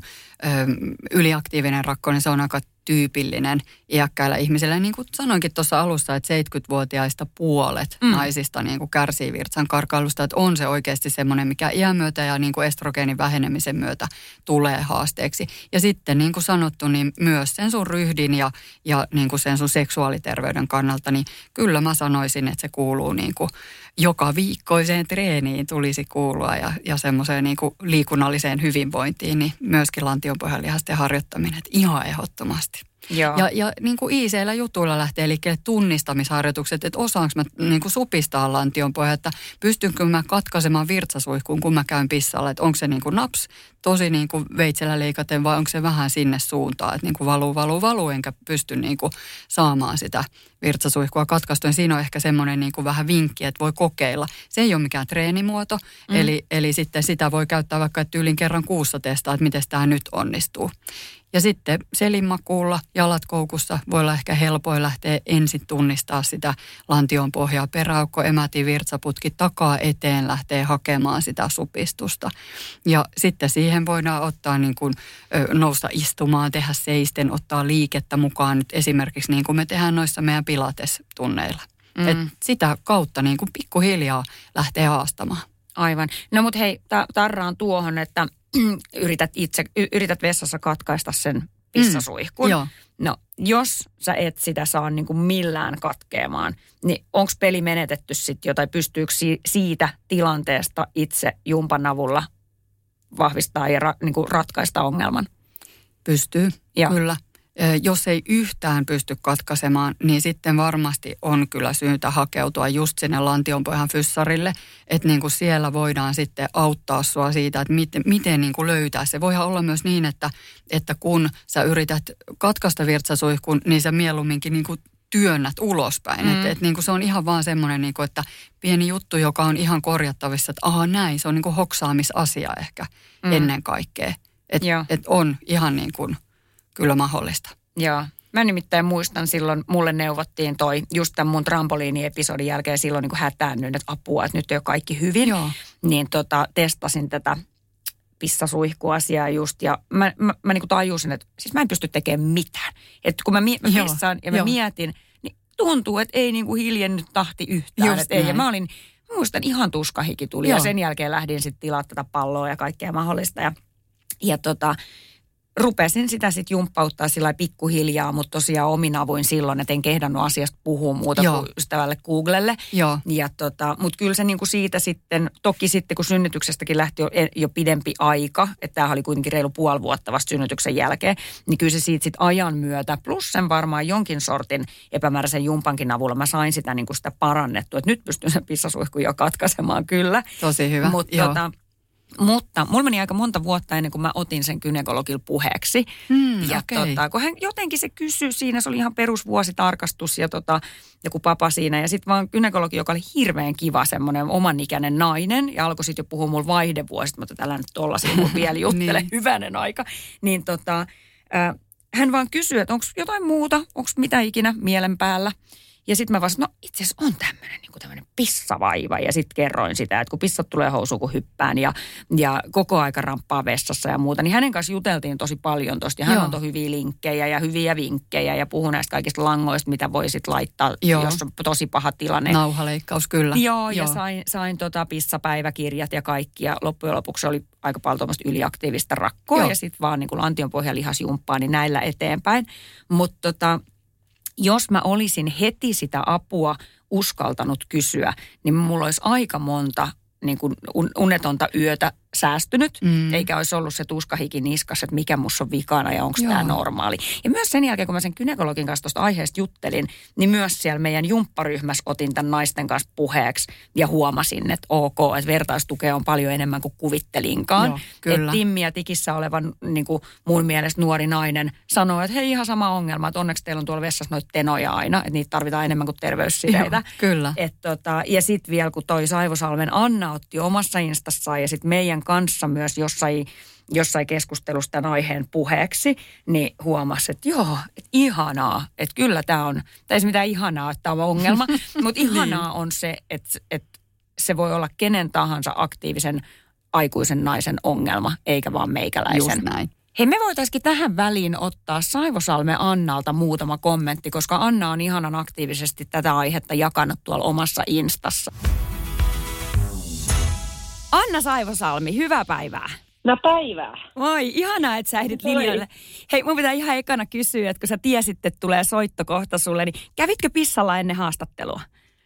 yliaktiivinen rakko, niin se on aika tyypillinen iäkkäillä ihmisillä. Niin kuin sanoinkin tuossa alussa, että 70-vuotiaista puolet mm. naisista niin kuin kärsii virtsan karkailusta. Että on se oikeasti semmoinen, mikä iän myötä ja niin kuin estrogeenin vähenemisen myötä tulee haasteeksi. Ja sitten niin kuin sanottu, niin myös sen sun ryhdin ja, ja niin kuin sen sun seksuaaliterveyden kannalta, niin kyllä mä sanoisin, että se kuuluu niin kuin joka viikkoiseen treeniin tulisi kuulua ja, ja semmoiseen niin kuin liikunnalliseen hyvinvointiin, niin myöskin lantionpohjalihasten harjoittaminen, että ihan ehdottomasti. Joo. Ja, ja niin kuin IC-llä jutuilla lähtee liikkeelle tunnistamisharjoitukset, että osaanko mä niin kuin supistaa lantion pohjaa, että pystynkö mä katkaisemaan virtsasuihkuun, kun mä käyn pissalla, että onko se niin kuin naps tosi niin kuin veitsellä leikaten vai onko se vähän sinne suuntaan, että niin kuin valuu, valuu, valuu, enkä pysty niin kuin saamaan sitä virtsasuihkua katkaistua. Ja Siinä on ehkä semmoinen niin kuin vähän vinkki, että voi kokeilla. Se ei ole mikään treenimuoto, mm. eli, eli sitten sitä voi käyttää vaikka, yli kerran kuussa testaa, että miten tämä nyt onnistuu. Ja sitten selinmakuulla, jalat koukussa, voi olla ehkä helpoin lähteä ensin tunnistaa sitä lantion pohjaa. Peräaukko, emäti, virtsaputki takaa eteen lähtee hakemaan sitä supistusta. Ja sitten siihen voidaan ottaa niin kuin, nousta istumaan, tehdä seisten, ottaa liikettä mukaan nyt esimerkiksi niin kuin me tehdään noissa meidän pilates-tunneilla. Mm. Et sitä kautta niin kuin pikkuhiljaa lähtee haastamaan. Aivan. No mutta hei, ta- tarraan tuohon, että yrität itse, yrität vessassa katkaista sen pissasuihkun. Mm, joo. No, jos sä et sitä saa niin kuin millään katkeamaan, niin onko peli menetetty sitten jo, tai pystyykö si- siitä tilanteesta itse jumpan avulla vahvistaa ja ra- niin kuin ratkaista ongelman? Pystyy, Joo. kyllä. Jos ei yhtään pysty katkaisemaan, niin sitten varmasti on kyllä syytä hakeutua just sinne lantionpohjan fyssarille, että niin kuin siellä voidaan sitten auttaa sua siitä, että miten, miten niin kuin löytää. Se voihan olla myös niin, että, että kun sä yrität katkaista virtsasuihkun, niin sä mieluumminkin niin kuin työnnät ulospäin. Mm. Että et, niin kuin se on ihan vaan semmoinen, niin kuin, että pieni juttu, joka on ihan korjattavissa, että aha näin, se on niin kuin hoksaamisasia ehkä mm. ennen kaikkea. Että et on ihan niin kuin kyllä mahdollista. Joo. Mä nimittäin muistan silloin, mulle neuvottiin toi just tämän mun trampoliini-episodin jälkeen silloin niin kuin hätäännyin, että apua, että nyt ei ole kaikki hyvin. Joo. Niin tota, testasin tätä pissasuihkuasiaa just ja mä, mä, mä niin kuin tajusin, että siis mä en pysty tekemään mitään. Että kun mä, mi- mä Joo, pissaan ja mä joo. mietin, niin tuntuu, että ei niin kuin hiljennyt tahti yhtään. Just Että ei. Ja mä olin, mä muistan ihan tuskahiki tuli Joo. ja sen jälkeen lähdin sitten tilaa tätä palloa ja kaikkea mahdollista. Ja, ja tota, rupesin sitä sitten jumppauttaa sillä pikkuhiljaa, mutta tosiaan omin avuin silloin, että en kehdannut asiasta puhua muuta Joo. kuin ystävälle Googlelle. Joo. Ja tota, mutta kyllä se niinku siitä sitten, toki sitten kun synnytyksestäkin lähti jo, jo pidempi aika, että tämähän oli kuitenkin reilu puoli vuotta vasta synnytyksen jälkeen, niin kyllä se siitä sitten ajan myötä, plus sen varmaan jonkin sortin epämääräisen jumpankin avulla mä sain sitä niinku sitä parannettua, että nyt pystyn sen pissasuihkun jo katkaisemaan kyllä. Tosi hyvä. Mutta tota, mutta mulla meni aika monta vuotta ennen kuin mä otin sen gynekologilla puheeksi. Mm, ja okei. tota, kun hän jotenkin se kysyi siinä, se oli ihan perusvuositarkastus ja tota, joku papa siinä. Ja sitten vaan gynekologi, joka oli hirveän kiva semmoinen omanikäinen nainen. Ja alkoi sitten jo puhua mulla vaihdevuosista, mutta tällä nyt tollasia mulla vielä juttele Niin. hyvänen aika. Niin tota, äh, hän vaan kysyi, että onko jotain muuta, onko mitä ikinä mielen päällä. Ja sitten mä vaan sanoin, no itse asiassa on tämmöinen niin tämmöinen pissavaiva. Ja sitten kerroin sitä, että kun pissat tulee housuun kun hyppään ja, ja koko aika ramppaa vessassa ja muuta. Niin hänen kanssa juteltiin tosi paljon tosta. Ja hän Joo. antoi hyviä linkkejä ja hyviä vinkkejä ja puhui näistä kaikista langoista, mitä voisit laittaa, Joo. jos on tosi paha tilanne. Nauhaleikkaus kyllä. Joo, ja sain, sain tota pissapäiväkirjat ja kaikki. Ja loppujen lopuksi oli aika paljon tuommoista yliaktiivista rakkoa. Joo. Ja sitten vaan niin kuin lantionpohjalihasjumppaa, niin näillä eteenpäin. Mutta tota, jos mä olisin heti sitä apua uskaltanut kysyä, niin mulla olisi aika monta niin kuin un- unetonta yötä säästynyt, Mm. eikä olisi ollut se tuskahiki niskas, että mikä musta on vikana ja onko tämä normaali. Ja myös sen jälkeen, kun mä sen gynekologin kanssa tuosta aiheesta juttelin, niin myös siellä meidän jumpparyhmässä otin tämän naisten kanssa puheeksi ja huomasin, että ok, että vertaistukea on paljon enemmän kuin kuvittelinkaan. Joo, kyllä. Että Timmi ja tikissä oleva niin kuin mun mielestä nuori nainen sanoo, että hei ihan sama ongelma, että onneksi teillä on tuolla vessassa noita tenoja aina, että niitä tarvitaan enemmän kuin terveyssireitä. Joo, kyllä. Et tota, ja sitten vielä, kun toi Saivosalmen Anna otti omassa instassaan ja sitten meidän kanssa myös jossain, jossain keskustelussa tämän aiheen puheeksi, niin huomasi, että joo, että ihanaa, että kyllä tämä on, tai ei mitään ihanaa, että tämä on ongelma, mutta ihanaa on se, että, että se voi olla kenen tahansa aktiivisen aikuisen naisen ongelma, eikä vaan meikäläisen. Just näin. Hei, me voitaisiin tähän väliin ottaa Saivosalme Annalta muutama kommentti, koska Anna on ihanan aktiivisesti tätä aihetta jakanut tuolla omassa instassa. Anna Saivosalmi, hyvää päivää. No päivää. Moi, ihanaa, että sä ehdit Moi. linjalle. Hei, mun pitää ihan ekana kysyä, että kun sä tiesit, että tulee soitto kohta sulle, niin kävitkö pissalla ennen haastattelua?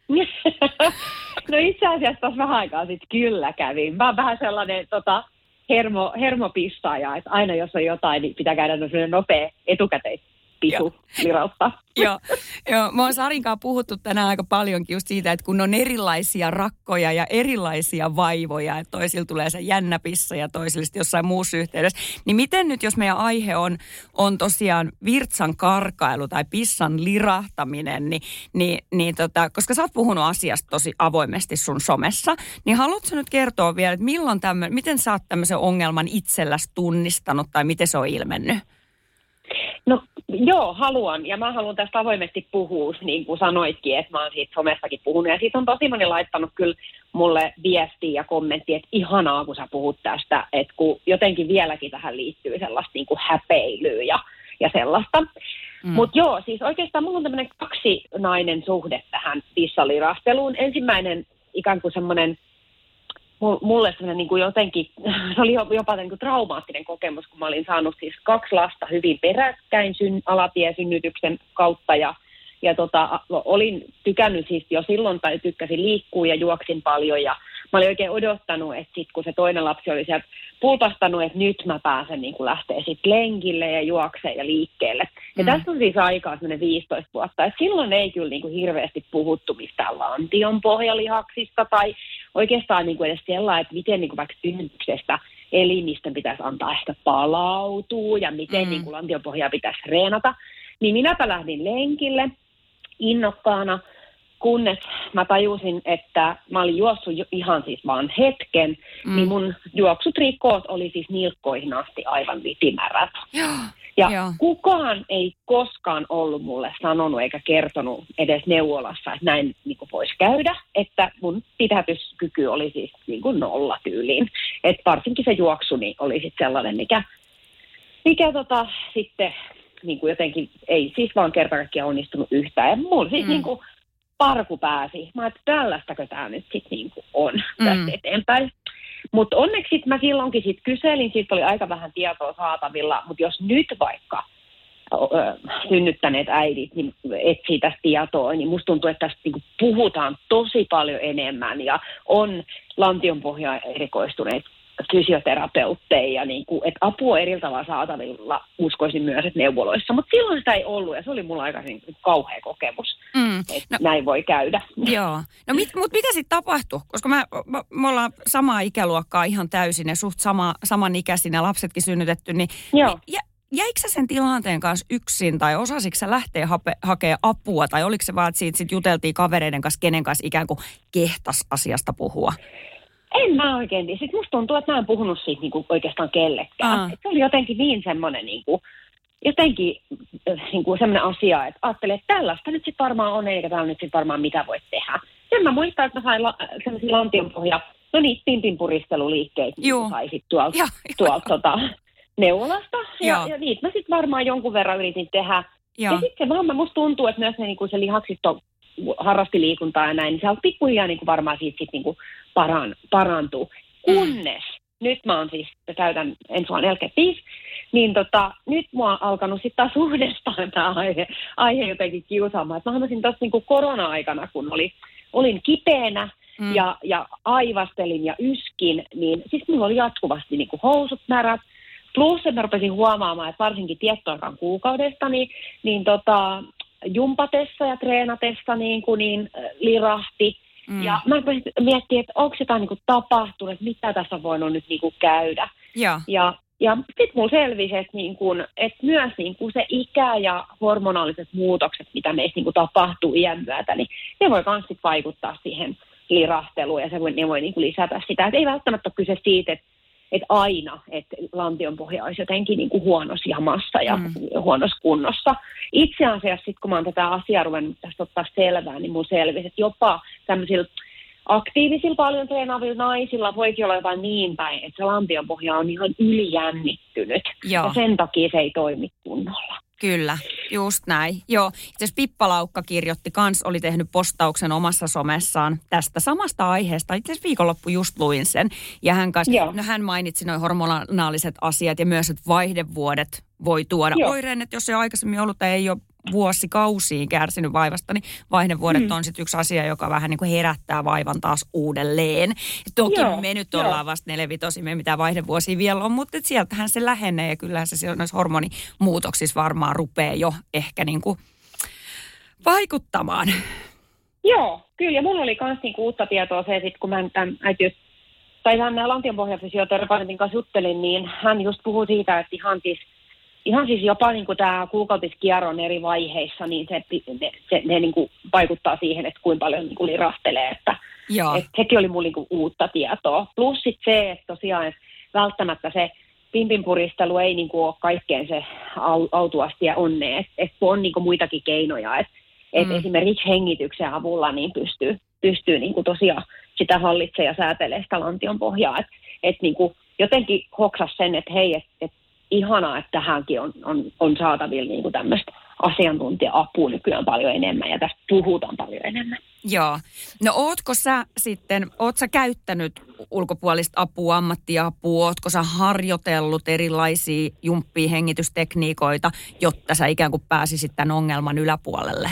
no itse asiassa tuossa vähän aikaa sitten kyllä kävin. Mä oon vähän sellainen tota, hermo, hermopissaaja, että aina jos on jotain, niin pitää käydä sellainen nopea lirautta. joo, joo, mä oon Sarin kanssa puhuttu tänään aika paljonkin just siitä, että kun on erilaisia rakkoja ja erilaisia vaivoja, että toisilla tulee se jännä pissa ja toisilla jossain muussa yhteydessä, niin miten nyt, jos meidän aihe on, on tosiaan virtsan karkailu tai pissan lirahtaminen, niin, niin, niin tota, koska sä oot puhunut asiasta tosi avoimesti sun somessa, niin haluatko nyt kertoa vielä, että milloin tämmöinen, miten sä oot tämmöisen ongelman itselläsi tunnistanut tai miten se on ilmennyt? No joo, haluan. Ja mä haluan tästä avoimesti puhua, niin kuin sanoitkin, että mä oon siitä somestakin puhunut. Ja siitä on tosi moni laittanut kyllä mulle viestiä ja kommenttia, että ihanaa, kun sä puhut tästä. Että kun jotenkin vieläkin tähän liittyy sellaista niin kuin häpeilyä ja, ja sellaista. Mm. Mutta joo, siis oikeastaan mulla on tämmöinen kaksinainen suhde tähän pissalirasteluun. Ensimmäinen ikään kuin semmoinen mulle semmoinen niin kuin jotenkin, se oli jo- jopa niin kuin traumaattinen kokemus, kun mä olin saanut siis kaksi lasta hyvin peräkkäin syn, alatiesynnytyksen kautta ja, ja tota, olin tykännyt siis jo silloin tai tykkäsin liikkua ja juoksin paljon ja mä olin oikein odottanut, että sit kun se toinen lapsi oli sieltä pulpastanut, että nyt mä pääsen niin kuin lähteä sitten lenkille ja juokseen ja liikkeelle. Ja Mm. tässä on siis aikaa semmoinen 15 vuotta. Et silloin ei kyllä niin kuin hirveästi puhuttu mistään lantion pohjalihaksista tai oikeastaan niin kuin edes sellainen, että miten niin kuin vaikka synnytyksestä elimistön pitäisi antaa ehkä palautua ja miten Mm. niin kuin lantionpohjaa pitäisi reenata. Niin minäpä lähdin lenkille innokkaana, kunnes mä tajusin, että mä olin juossut ihan siis vaan hetken, Mm. niin mun juoksutrikoot oli siis nilkkoihin asti aivan vitimärät. Joo. Ja Joo. kukaan ei koskaan ollut mulle sanonut eikä kertonut edes neuvolassa, että näin niin kuin voisi käydä, että mun pidätyskyky oli siis niin kuin nolla tyyliin. Että varsinkin se juoksuni oli sitten sellainen, mikä, mikä tota, sitten niin kuin jotenkin ei siis vaan kerta kaikkiaan onnistunut yhtään. Ja mulla siis mm. niin kuin parku pääsi. Mä että tällaistakö tämä nyt sitten niin kuin on tästä Mm. eteenpäin. Mutta onneksi sit mä silloinkin sit kyselin, siitä oli aika vähän tietoa saatavilla, mutta jos nyt vaikka synnyttäneet äidit niin etsii tästä tietoa, niin musta tuntuu, että tästä niinku puhutaan tosi paljon enemmän ja on lantionpohjaan erikoistuneet fysioterapeutteja, niin kuin, että apua eri tavalla saatavilla, uskoisin myös, että neuvoloissa. Mutta silloin sitä ei ollut ja se oli mulla aika niin, kauhea kokemus, Mm. että No- näin voi käydä. Joo. No mit, mutta mitä sitten tapahtui? Koska mä, mä, me ollaan samaa ikäluokkaa ihan täysin ja suht sama, samanikäisin ja lapsetkin synnytetty, niin Joo. Ja, jäikö sä sen tilanteen kanssa yksin tai osasitko sä lähteä hape, hakea apua tai oliko se vaan, että siitä sit juteltiin kavereiden kanssa, kenen kanssa ikään kuin kehtas asiasta puhua? En mä oikein. Sitten musta tuntuu, että mä en puhunut siitä niinku oikeastaan kellekään. Aa. Se oli jotenkin niin semmoinen niinku, jotenkin äh, niinku semmoinen asia, että ajattelin, että tällaista nyt sitten varmaan on, eikä täällä nyt sitten varmaan mitä voi tehdä. Sen mä muistan, että mä sain la- sellaisia lantionpohja, no niin, pimpinpuristeluliikkeitä, Juu. niin sai sitten tuolta, tuolta tota, neuvolasta. Joo. Ja, ja niitä mä sitten varmaan jonkun verran yritin tehdä. Joo. Ja sitten se vaan, mä- musta tuntuu, että myös ne, niin kuin se lihaksisto harrasti liikuntaa ja näin, niin se on pikkuhiljaa niin kuin varmaan siitä sit niin kuin paran, parantuu. Kunnes, nyt mä oon siis, täytän ensi vuonna 45, niin tota, nyt mua on alkanut sitten taas uudestaan tämä aihe, aihe jotenkin kiusaamaan. Et mä huomasin tuossa niin kuin korona-aikana, kun oli, olin kipeänä Mm. ja, ja aivastelin ja yskin, niin siis mulla oli jatkuvasti niin kuin housut märät, Plus, että mä rupesin huomaamaan, että varsinkin tiettoaikaan kuukaudesta, niin, niin tota, jumpatessa ja treenatessa niin, kuin niin äh, lirahti. Mm. Ja mä rupesin miettimään, että onko jotain niin kuin tapahtunut, että mitä tässä on voinut nyt niin kuin käydä. Joo. Ja, ja sitten mulla selvisi, että, niin kuin, että myös niin kuin se ikä ja hormonaaliset muutokset, mitä meissä niin kuin tapahtuu iän myötä, niin ne voi myös vaikuttaa siihen lirahteluun ja se voi, ne voi niin kuin lisätä sitä. Et ei välttämättä ole kyse siitä, että että aina, että lantionpohja olisi jotenkin niin kuin huonossa jamassa ja Mm. huonossa kunnossa. Itse asiassa sitten, kun mä oon tätä asiaa ruvennut tästä ottaa selvää, niin mun selvisi, että jopa tämmöisillä aktiivisilla paljon treenaavilla naisilla voikin olla jopa niin päin, että se lantionpohja on ihan ylijännittynyt. Joo. Ja sen takia se ei toimi kunnolla. Kyllä, just näin. Joo, itse asiassa Pippa Laukka kirjoitti kans, oli tehnyt postauksen omassa somessaan tästä samasta aiheesta. Itse asiassa viikonloppu just luin sen. Ja hän, kanssa, Joo. no hän mainitsi noin hormonaaliset asiat ja myös, että vaihdevuodet voi tuoda Joo. oireen, että jos ei aikaisemmin ollut tai ei ole vuosikausiin kärsinyt vaivasta, niin vaihdevuodet mm. on sitten yksi asia, joka vähän niin kuin herättää vaivan taas uudelleen. Ja toki Joo, me nyt joo. ollaan vasta nelivitosimme, mitä vaihdevuosia vielä on, mutta sieltähän se lähenee ja kyllähän se siellä noissa hormonimuutoksissa varmaan rupeaa jo ehkä niin kuin vaikuttamaan. Joo, kyllä. Ja mulla oli myös niinku uutta tietoa se, että kun mä tämän äitiys, tai tämän lantionpohjafysioterapeutin kanssa juttelin, niin hän just puhui siitä, että ihan siis, ihan siis jopa niin kuin tämä kuukautiskierron eri vaiheissa, niin se, ne, se, ne niin kuin vaikuttaa siihen, että kuinka paljon niin kuin lirahtelee. Että, Joo, et sekin oli mulla niin kuin uutta tietoa. Plus sit se, että tosiaan että välttämättä se pimpinpuristelu ei niin kuin ole kaikkeen se au, autuasti ja onne. Että et on niin kuin muitakin keinoja, että et Mm. esimerkiksi hengityksen avulla niin pystyy, pystyy niin kuin tosiaan sitä hallitsemaan ja säätelemään sitä lantion pohjaa. Että et niin kuin jotenkin hoksas sen, että hei, että et ihanaa, että tähänkin on, on, on saatavilla niin tämmöistä asiantuntija-apua nykyään paljon enemmän ja tästä puhutaan paljon enemmän. joo. No ootko sä sitten, oot sä käyttänyt ulkopuolista apua, ammattiapua, ootko sä harjoitellut erilaisia jumppia hengitystekniikoita, jotta sä ikään kuin pääsisit tämän ongelman yläpuolelle?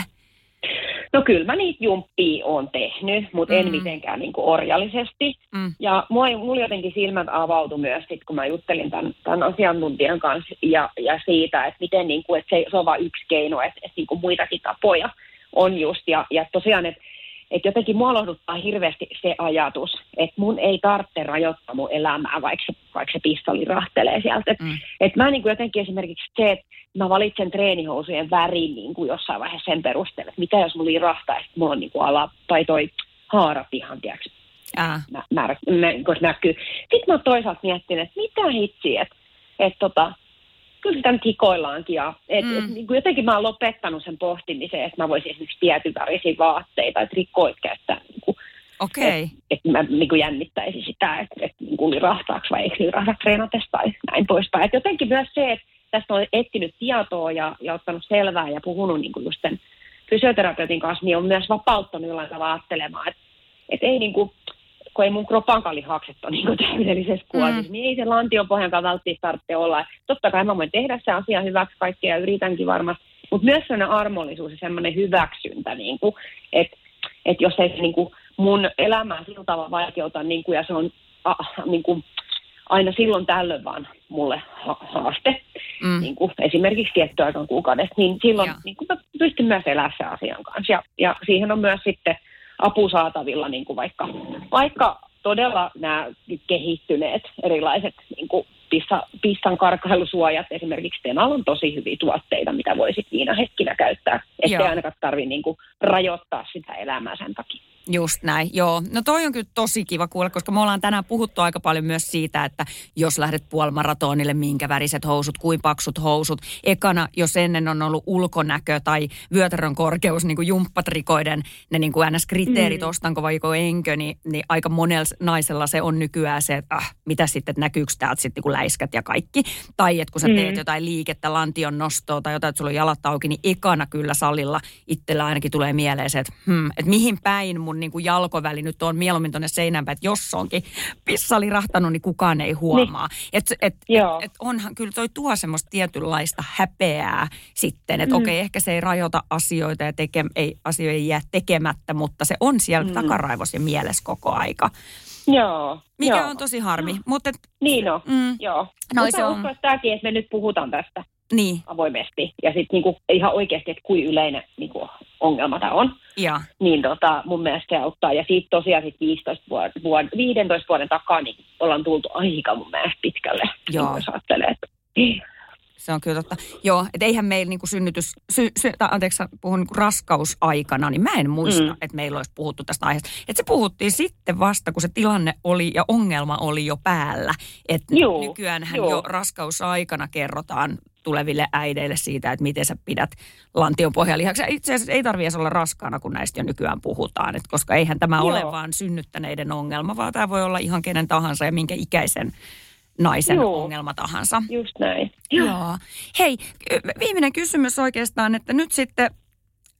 No kyllä mä niitä jumppia on tehnyt, mutta mm. en Mm. mitenkään niin kuin orjallisesti. Mm. Ja mua, mulla jotenkin silmät avautui myös sit, kun mä juttelin tämän, tämän asiantuntijan kanssa ja, ja siitä, että miten niin kuin, että se, se on vain yksi keino, että, että niin kuin muitakin tapoja on just. Ja, ja tosiaan, että että jotenkin mua lohduttaa hirveästi se ajatus, että mun ei tarvitse rajoittaa mun elämää, vaikka se, vaikka se pistoli rahtelee sieltä. Et, Mm. et mä niin kuin jotenkin esimerkiksi se, että mä valitsen treenihousujen värin niin kuin jossain vaiheessa sen perusteella, että mitä jos mulla irahtaa, että mulla on niin kuin ala, tai toi haarat ihan, tiedätkö, nä, nä, kun se näkyy. Sitten mä oon toisaalta miettinyt, että mitä hitsiä, että et tota, kyllä sitä nyt hikoillaankin. Ja, et, Mm. et, niin kuin jotenkin mä oon lopettanut sen pohtimisen, että mä voisin esimerkiksi tietyn värisiä vaatteita, että rikkoit käyttää, niin kuin, Okei. että et mä niin kuin jännittäisin sitä, että et, niin kuin lirahtaako vai eikö lirahda treenatessa tai näin poispäin. Et jotenkin myös se, että tästä on etsinyt tietoa ja, ja ottanut selvää ja puhunut niin kuin just sen fysioterapeutin kanssa, niin on myös vapauttanut jollain tavalla ajattelemaan, että et ei niin kuin, kun ei mun kropankaan lihakset ole niin täydellisessä kuosissa, Mm. niin ei se lantion pohjankaan välttämättä tarvitse olla. Totta kai mä voin tehdä se asia hyväksi kaikkea ja yritänkin varmasti, mutta myös sellainen armollisuus ja semmoinen hyväksyntä, niin kuin, että et jos ei se niin kuin mun elämää sillä tavalla vaikeuta, niin kuin, ja se on a, niin kuin, aina silloin tällöin vaan mulle ha- haaste, Mm. niin kuin esimerkiksi tietty aikaan kuukaudesta, niin silloin niin kuin mä pystyn myös elämään sen asian kanssa. Ja, ja siihen on myös sitten apu saatavilla, niin kuin vaikka, vaikka todella nämä kehittyneet erilaiset niin kuin pissa, pissan karkailusuojat, esimerkiksi Tenal on tosi hyviä tuotteita, mitä voisit niinä hetkinä käyttää, ettei Joo. ainakaan tarvitse niin kuin rajoittaa sitä elämää sen takia. Just näin, joo. No toi on kyllä tosi kiva kuulla, koska me ollaan tänään puhuttu aika paljon myös siitä, että jos lähdet puolimaratonille, minkä väriset housut, kuin paksut housut. Ekana, jos ennen on ollut ulkonäkö tai vyötärön korkeus, niin kuin jumppatrikoiden, ne niin kuin NS-kriteerit, mm. ostanko vai enkö, niin, niin aika monella naisella se on nykyään se, että ah, mitä sitten, että näkyykö täältä sitten kun läiskät ja kaikki. Tai että kun sä teet Mm. jotain liikettä, lantion nostoa tai jotain, että sulla on jalat auki, niin ekana kyllä salilla itsellä ainakin tulee mieleen se, että, hmm, että mihin päin mun niin kuin jalkoväli nyt on mieluummin tuonne seinään päin, että jos onkin pissali rahtanut, niin kukaan ei huomaa. Et, et, Joo. et onhan kyllä toi tuo semmoista tietynlaista häpeää sitten, että Mm. okei, ehkä se ei rajoita asioita ja teke, ei, asioita ei jää tekemättä, mutta se on siellä Mm. takaraivossa ja mielessä koko aika. Joo. Mikä joo. on tosi harmi. Mutta et, Niin on, mm, joo. No Mutta se on. uskon, että tämäkin, että me nyt puhutaan tästä niin, avoimesti ja sitten niinku ihan oikeasti, että kuin yleinen niinku ongelma tämä on, ja niin tota, mun mielestä se auttaa. Ja siitä tosiaan sit 15 vuoden, vuoden, 15 vuoden takaa niin ollaan tultu aika mun mielestä pitkälle. Joo. Niin jos ajattelee, että se on kyllä totta. Joo, että eihän meillä niinku synnytys, sy, sy, tai anteeksi, puhun niinku raskausaikana, niin mä en muista, mm. Että meillä olisi puhuttu tästä aiheesta. Että se puhuttiin sitten vasta, kun se tilanne oli ja ongelma oli jo päällä. Että nykyäänhän juu. jo raskausaikana kerrotaan tuleville äideille siitä, että miten sä pidät lantion pohjalihaksi. Itse asiassa ei tarvitse olla raskaana, kun näistä jo nykyään puhutaan, että koska eihän tämä Joo. ole vaan synnyttäneiden ongelma, vaan tämä voi olla ihan kenen tahansa ja minkä ikäisen naisen Joo. ongelma tahansa. just näin. Joo. Hei, viimeinen kysymys oikeastaan, että nyt sitten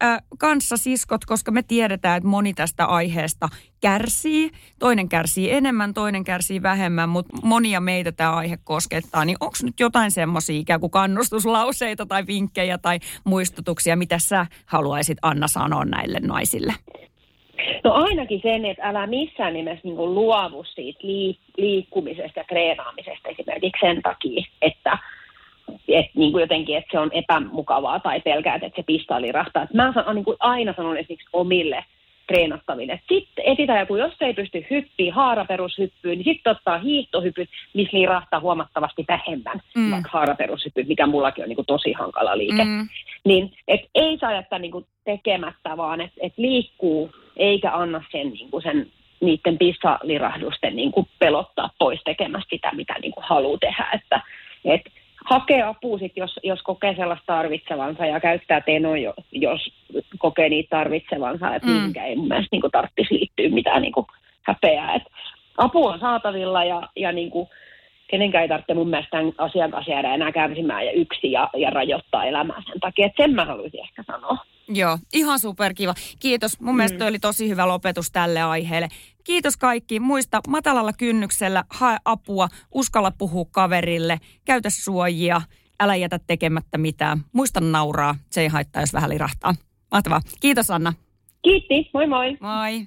äh, kanssasiskot, koska me tiedetään, että moni tästä aiheesta kärsii. Toinen kärsii enemmän, toinen kärsii vähemmän, mutta monia meitä tämä aihe koskettaa. Niin onko nyt jotain semmoisia ikään kuin kannustuslauseita tai vinkkejä tai muistutuksia, mitä sä haluaisit Anna sanoa näille naisille? No ainakin sen, että älä missään nimessä niin luovu siitä liik- liikkumisesta ja treenaamisesta esimerkiksi sen takia, että et niin kuin jotenkin, että se on epämukavaa tai pelkäät, että se pista lirahtaa. Et Mä sanon, niin kuin aina sanon esimerkiksi omille treenattaville, että sitten etsitään joku, jos ei pysty hyppiä, haaraperushyppyyn, niin sitten ottaa hiihtohypyt, missä lirahtaa huomattavasti vähemmän, Mm. vaikka haaraperushyppyt, mikä mullakin on niin kuin tosi hankala liike. Mm, Niin et ei saa jättää niin kuin tekemättä, vaan että et liikkuu eikä anna sen, niin kuin sen niiden pissalirahdusten niin kuin pelottaa pois tekemästä sitä, mitä niin kuin haluaa tehdä. Että, et hakee apua, sit, jos, jos kokee sellaista tarvitsevansa ja käyttää teno, jo- jos kokee niitä tarvitsevansa. Että Mm. mihinkään ei mun mielestä niin kuin tarvitsisi liittyä mitään niin kuin häpeää. Et apu on saatavilla ja, ja niin kuin, kenenkään ei tarvitse mun mielestä tämän asian kanssa jäädä enää kärsimään ja yksi ja, ja rajoittaa elämää sen takia. Että sen mä haluaisin ehkä sanoa. Joo, ihan superkiva. Kiitos. Mun mm. mielestä oli tosi hyvä lopetus tälle aiheelle. Kiitos kaikki. Muista matalalla kynnyksellä, hae apua, uskalla puhua kaverille, käytä suojia, älä jätä tekemättä mitään. Muista nauraa, se ei haittaa, jos vähän lirahtaa. Mahtavaa. Kiitos Anna. Kiitti, moi moi. Moi.